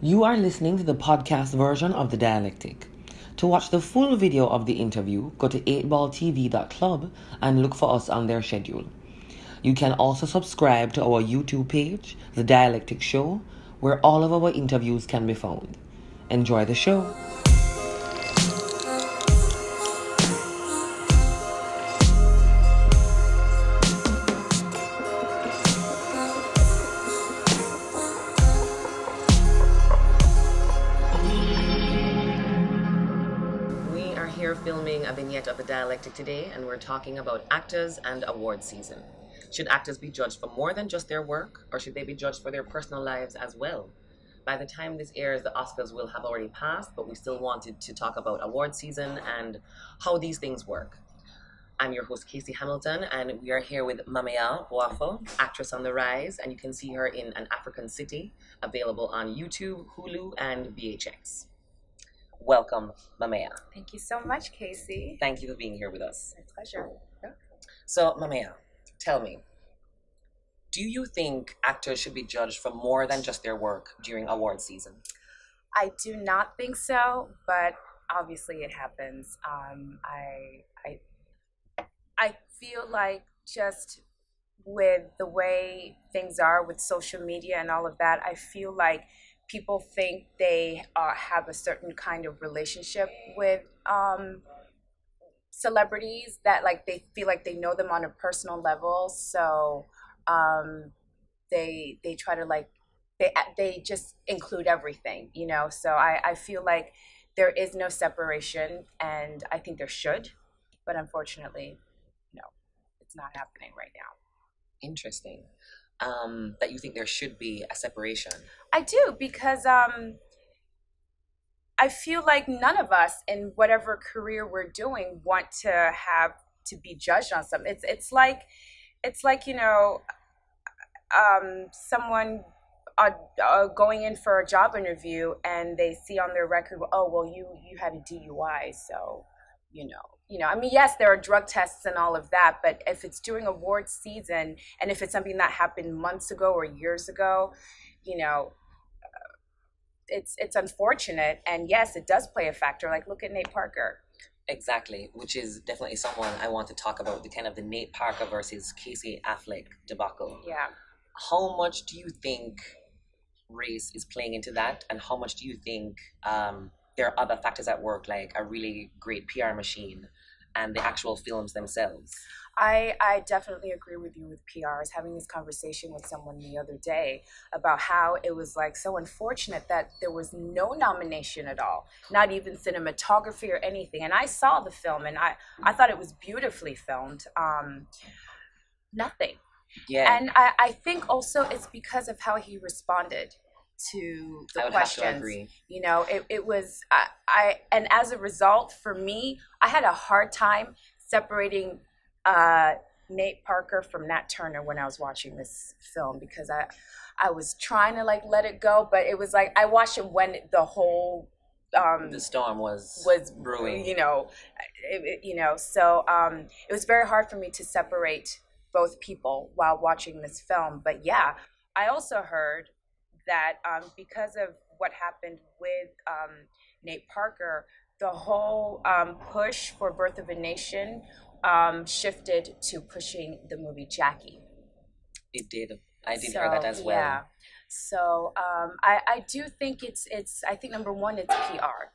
You are listening to the podcast version of The Dialectic. To watch the full video of the interview, go to 8balltv.club and look for us on their schedule. You can also subscribe to our YouTube page, The Dialectic Show, where all of our interviews can be found. Enjoy the show. Filming a vignette of The Dialectic today, and we're talking about actors and award season. Should actors be judged for more than just their work, or should they be judged for their personal lives as well? By the time this airs, the Oscars will have already passed, but we still wanted to talk about award season and how these things work. I'm your host, Kaci Hamilton, and we are here with MaameYaa Boafo, actress on the rise, and you can see her in An African City, available on YouTube, Hulu, and VHX. Welcome, MaameYaa. Thank you so much, Kaci. Thank you for being here with us. My pleasure. So, MaameYaa, tell me, do you think actors should be judged for more than just their work during award season? I do not think so, but obviously it happens. Um, I, I, I feel like just with the way things are with social media and all of that, I feel like people think they uh, have a certain kind of relationship with um, celebrities that like they feel like they know them on a personal level. So um, they they try to like they they just include everything, you know. So I I feel like there is no separation, and I think there should, but unfortunately, no, it's not happening right now. Interesting. Um, that you think there should be a separation. I do because um, I feel like none of us in whatever career we're doing want to have to be judged on something. It's it's like it's like you know um, someone uh, uh, going in for a job interview and they see on their record, oh well, you you had a DUI, so you know you know i mean yes there are drug tests and all of that but if it's during award season and if it's something that happened months ago or years ago you know uh, it's it's unfortunate. And yes it does play a factor. Like look at nate parker. Exactly, which is definitely someone I want to talk about the kind of the Nate Parker versus Casey Affleck debacle. yeah. How much do you think race is playing into that, and how much do you think um, there are other factors at work, like a really great PR machine and the actual films themselves? I, I definitely agree with you with PR. I was having this conversation with someone the other day about how it was like so unfortunate that there was no nomination at all, not even cinematography or anything. And I saw the film and I, I thought it was beautifully filmed. Um, nothing. Yeah, And I, I think also it's because of how he responded to the I to questions. agree. You know, it, it was, I, I, and as a result, for me, I had a hard time separating uh, Nate Parker from Nat Turner when I was watching this film because I, I was trying to like let it go, but it was like I watched it when the whole um, the storm was was brewing. You know, it, it- you know. So um, it was very hard for me to separate both people while watching this film. But yeah, I also heard that um, because of what happened with um, Nate Parker, the whole um, push for Birth of a Nation um, shifted to pushing the movie Jackie. It did. I did So, hear that as well. Yeah. So um, I, I do think it's it's I think number one it's PR.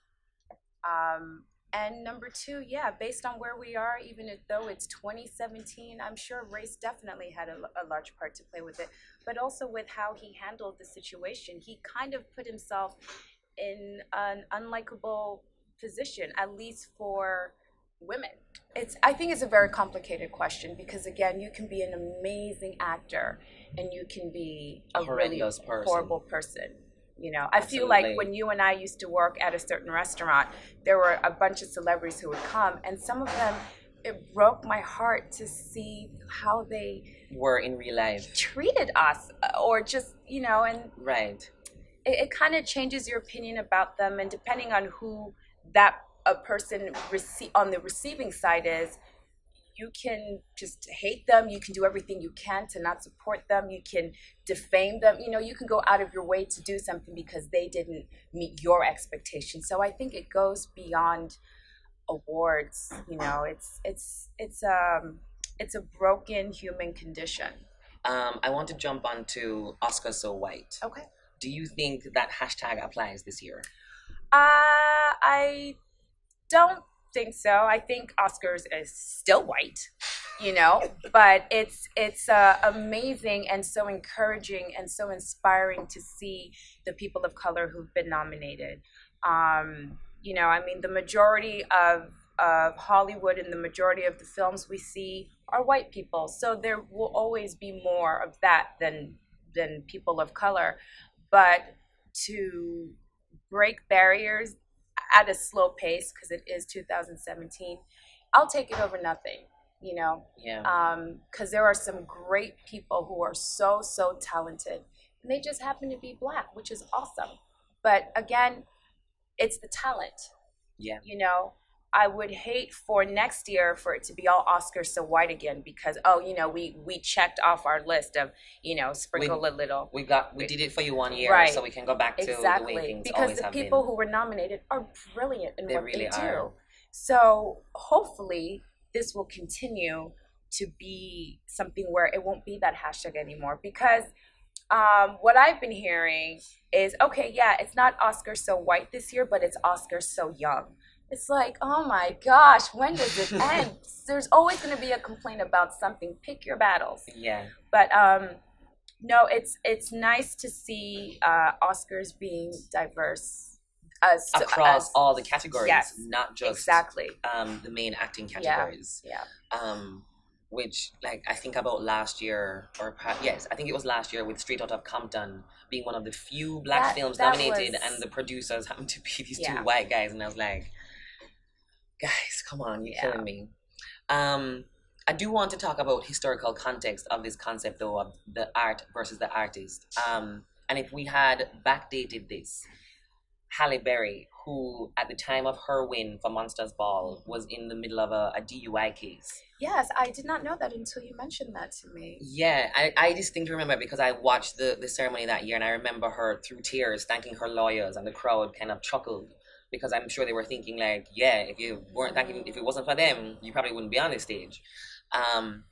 Um, and number two, yeah, based on where we are, even if, though it's 2017, I'm sure race definitely had a, a large part to play with it. But also with how he handled the situation, he kind of put himself in an unlikable position, at least for women. It's I think it's a very complicated question because again, you can be an amazing actor and you can be A a, really horrendous person. horrible person. You know, I feel like when you and I used to work at a certain restaurant, there were a bunch of celebrities who would come, and some of them, it broke my heart to see how they Were in real life. treated us, uh, or just you know, and Right. it, it kind of changes your opinion about them and depending on who that a person rece- on the receiving side is you can just hate them. You can do everything you can to not support them. You can defame them. You know, you can go out of your way to do something because they didn't meet your expectations. So I think it goes beyond awards. You know, it's it's it's um it's a broken human condition. Um, I want to jump onto Oscar so white. Okay. Do you think that hashtag applies this year? Uh, I don't think so. I think Oscars is still white, you know, but it's it's uh, amazing and so encouraging and so inspiring to see the people of color who've been nominated. Um, you know, I mean, the majority of of Hollywood and the majority of the films we see are white people, so there will always be more of that than than people of color. But to break barriers at a slow pace because it is 2017 i'll take it over nothing you know Yeah. um because there are some great people who are so so talented and they just happen to be black which is awesome but again it's the talent Yeah. you know i would hate for next year for it to be all oscars so white again because oh you know we we checked off our list of you know sprinkle a little We got we did it for you one year, Right. so we can go back to the way exactly things because the people been. who were nominated are brilliant in They what really they do are. so hopefully this will continue to be something where it won't be that hashtag anymore because um, what I've been hearing is okay, yeah, it's not Oscar so white this year, but it's Oscar so young. It's like, oh my gosh, when does it end? There's always going to be a complaint about something. Pick your battles Yeah. but um no it's it's nice to see uh oscars being diverse as Across as- all the categories, yes, not just exactly um the main acting categories. Yeah. categories. yeah um, which like I think about last year or perhaps yes, I think it was last year with Straight Outta Compton being one of the few black That- films that nominated, was- and the producers happened to be these Yeah. two white guys, and I was like, guys, come on, you're Yeah. killing me. Um, I do want to talk about historical context of this concept though of the art versus the artist. Um, and if we had backdated this, Halle Berry, who at the time of her win for Monsters Ball was in the middle of a, a DUI case. yes i did not know that until you mentioned that to me Yeah, I, I distinctly remember because I watched the, the ceremony that year and I remember her through tears thanking her lawyers and the crowd kind of chuckled because I'm sure they were thinking like, yeah, if you weren't thanking, if it wasn't for them, you probably wouldn't be on this stage. Um,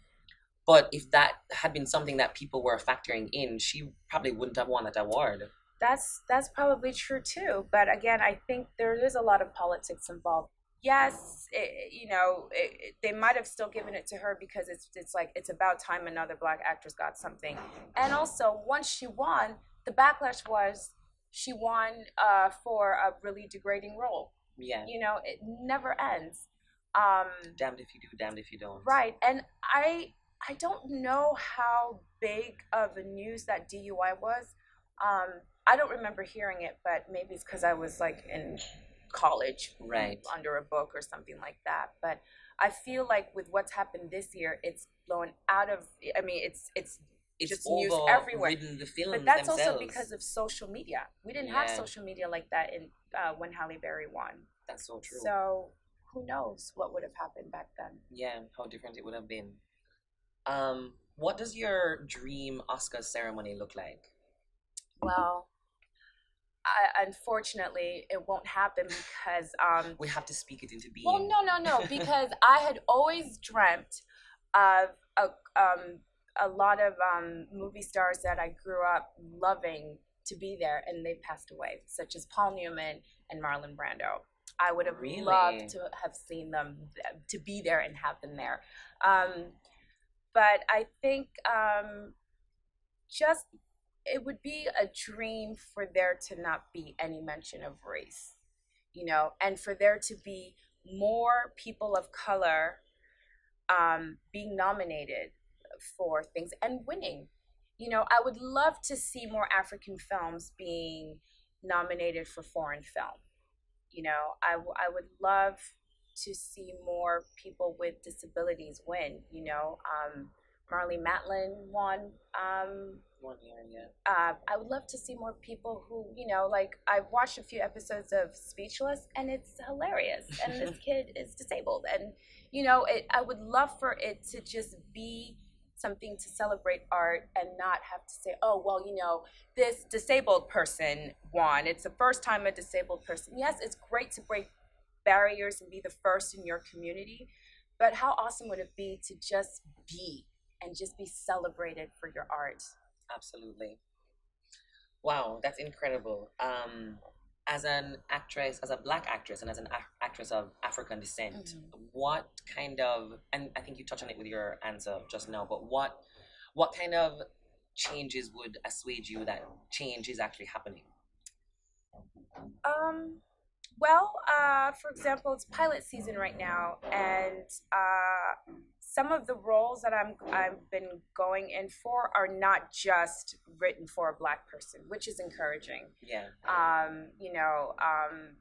but if that had been something that people were factoring in, she probably wouldn't have won that award. That's that's probably true too but again i think there is a lot of politics involved. Yes it, you know it, it- they might have still given it to her because it's it's like it's about time another black actress got something. And also once she won the backlash was she won uh, for a really degrading role. Yeah, you know it never ends. Um, damned if you do, damned if you don't. right and i i don't know how big of a news that dui was um, i don't remember hearing it but maybe it's because i was like in college Right. under a book or something like that but i feel like with what's happened this year it's blown out of i mean it's it's It's just news everywhere. but that's themselves. also because of social media we didn't have social media like that in uh, when halle berry won That's so true. so who knows what would have happened back then yeah, how different it would have been. Um, what does your dream Oscar ceremony look like? Well, I, unfortunately, it won't happen because um, We have to speak it into being. well, no, no, no, because I had always dreamt of a um, a lot of um, movie stars that I grew up loving to be there, and they passed away, such as Paul Newman and Marlon Brando. I would have Really? loved to have seen them to be there and have them there. Um, but I think um, just it would be a dream for there to not be any mention of race, you know, and for there to be more people of color um, being nominated for things and winning. You know, I would love to see more African films being nominated for foreign film. You know, I, w- I would love to see more people with disabilities win, you know. Um, Marlee Matlin won. Um, One year, yeah. uh, I would love to see more people who, you know, like I've watched a few episodes of Speechless, and it's hilarious. And this kid is disabled, and you know, it. I would love for it to just be something to celebrate art and not have to say, oh, well, you know, this disabled person won. It's the first time a disabled person. Yes, it's great to break barriers and be the first in your community, but how awesome would it be to just be and just be celebrated for your art? Absolutely. Wow, that's incredible. Um, as an actress, as a black actress, and as an ac- actress of African descent, Mhm. what kind of and I think you touched on it with your answer just now, but what what kind of changes would assuage you that change is actually happening? Um, well, uh, for example, it's pilot season right now, and uh, some of the roles that I'm I've been going in for are not just written for a black person, which is encouraging. Yeah. Um, you know, um,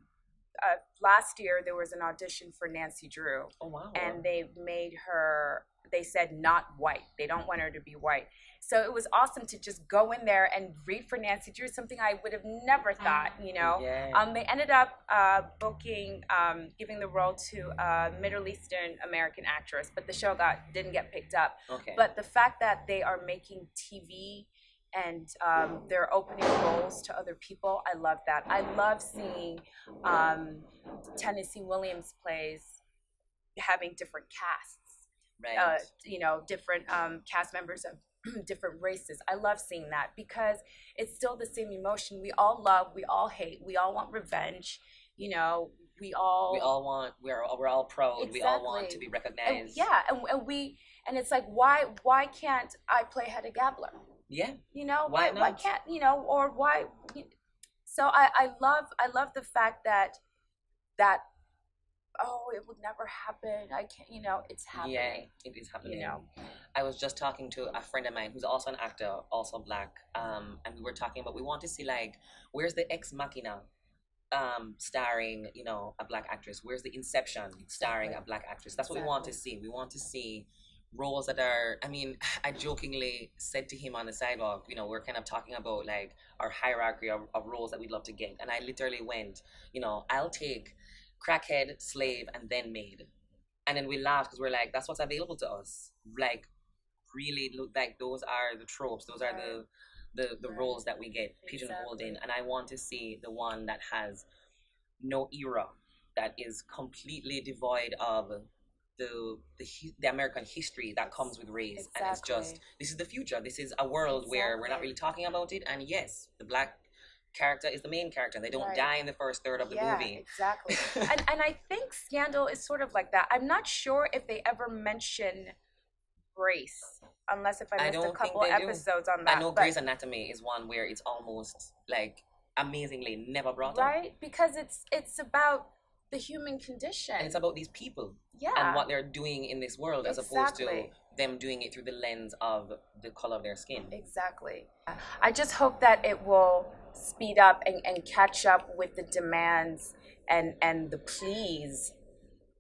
uh, last year there was an audition for Nancy Drew, Oh wow. and they made her they said not white they don't want her to be white so it was awesome to just go in there and read for nancy drew something i would have never thought you know yeah. um, they ended up uh, booking um, giving the role to a middle eastern american actress but the show got didn't get picked up okay. but the fact that they are making tv and um, they're opening roles to other people i love that i love seeing um, tennessee williams plays having different casts right. uh, you know, different um, cast members of different races. I love seeing that because it's still the same emotion. We all love, we all hate, we all want revenge. You know, we all, we all want we're we're all proud. We all want to Exactly. be and, recognized. yeah, and, and we, and it's like, why, why can't I play Hedda Gabler? Yeah. You know, Why why, why can't you know, or why? So I, I love, I love the fact that that. Oh, it would never happen. I can't, you know, it's happening. Yeah, it is happening. You know, I was just talking to a friend of mine who's also an actor, also black, um, and we were talking about we want to see like where's the Ex Machina, um, starring you know a black actress. Where's the Inception starring a black actress? That's what we want to see. We want to see roles that are. I mean, I jokingly said to him on the sidewalk, you know, we're kind of talking about like our hierarchy of, of roles that we'd love to get, and I literally went, you know, I'll take crackhead, slave, and then maid. And then we laughed because we're like, that's what's available to us. Like, really look like those are the tropes. Those are the the, the Right. roles that we get pigeonholed in. And I want to see the one that has no era, that is completely devoid of the the, the American history that comes with race. And it's just this is the future. This is a world where we're not really talking about it. And yes, the black character is the main character. They don't Right. die in the first third of the yeah, movie. exactly. and and I think Scandal is sort of like that. I'm not sure if they ever mention race, unless if I missed a couple they do. episodes on that. I know but- Grey's Anatomy is one where it's almost like amazingly never brought up. right? Because it's it's about the human condition. And it's about these people yeah. and what they're doing in this world as opposed to them doing it through the lens of the color of their skin. Exactly. I just hope that it will speed up and, and catch up with the demands and, and the pleas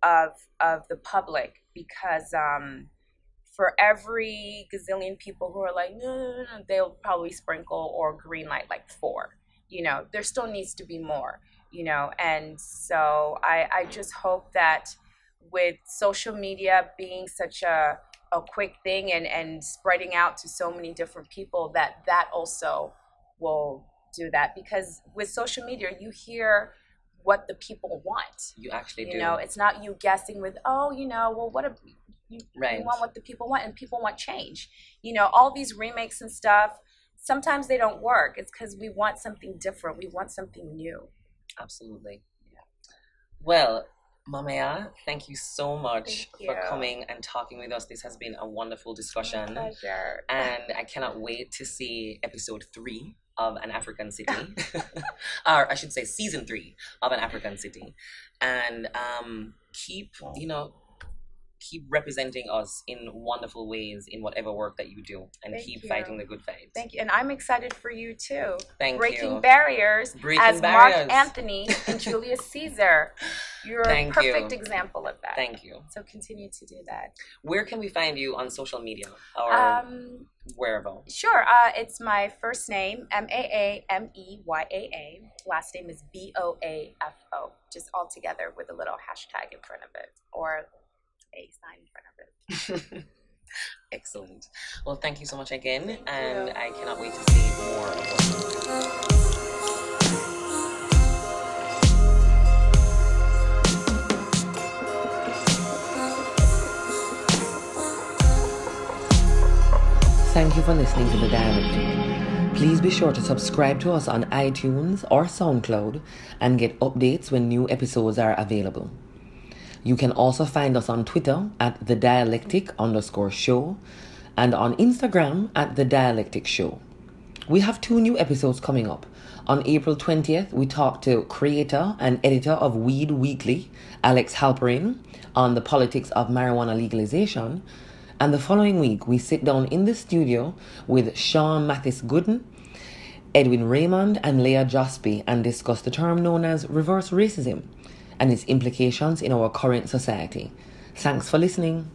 of of the public because um, for every gazillion people who are like, no, no, no, no, they'll probably sprinkle or green light like four. You know, there still needs to be more, you know, and so I, I just hope that with social media being such a a quick thing and and spreading out to so many different people that that also will do that. Because with social media you hear what the people want. You actually do you do. know it's not you guessing with oh you know well what a you, Right. you want what the people want and people want change. You know all these remakes and stuff sometimes they don't work. It's because we want something different. We want something new Absolutely. Well, MaameYaa, thank you so much Thank for coming and talking with us. This has been a wonderful discussion. pleasure and I cannot wait to see episode three of An African City, or I should say season three of An African City, and um, keep you know keep representing us in wonderful ways in whatever work that you do, and Thank keep you. fighting the good fight. Thank you, and I'm excited for you too. Thank Breaking you. barriers Breaking as barriers. Mark Antony and Julius Caesar. You're Thank a you. perfect example of that. Thank you. So continue to do that. Where can we find you on social media or Um, wherever? Sure. Uh, it's my first name, M A A M E Y A A. Last name is B O A F O. Just all together with a little hashtag in front of it or a sign in front of it. Excellent. Well, thank you so much again, Thank and you. I cannot wait to see more of what you do. Thank you for listening to The Dialectic. Please be sure to subscribe to us on iTunes or SoundCloud and get updates when new episodes are available. You can also find us on Twitter at The Dialectic underscore show and on Instagram at The Dialectic Show. We have two new episodes coming up. On April 20th, we talk to creator and editor of Weed Weekly, Alex Halperin, on the politics of marijuana legalization. And the following week, we sit down in the studio with Sean Mathis Gooden, Edwin Raymond, and Leah Josby and discuss the term known as reverse racism and its implications in our current society. Thanks for listening.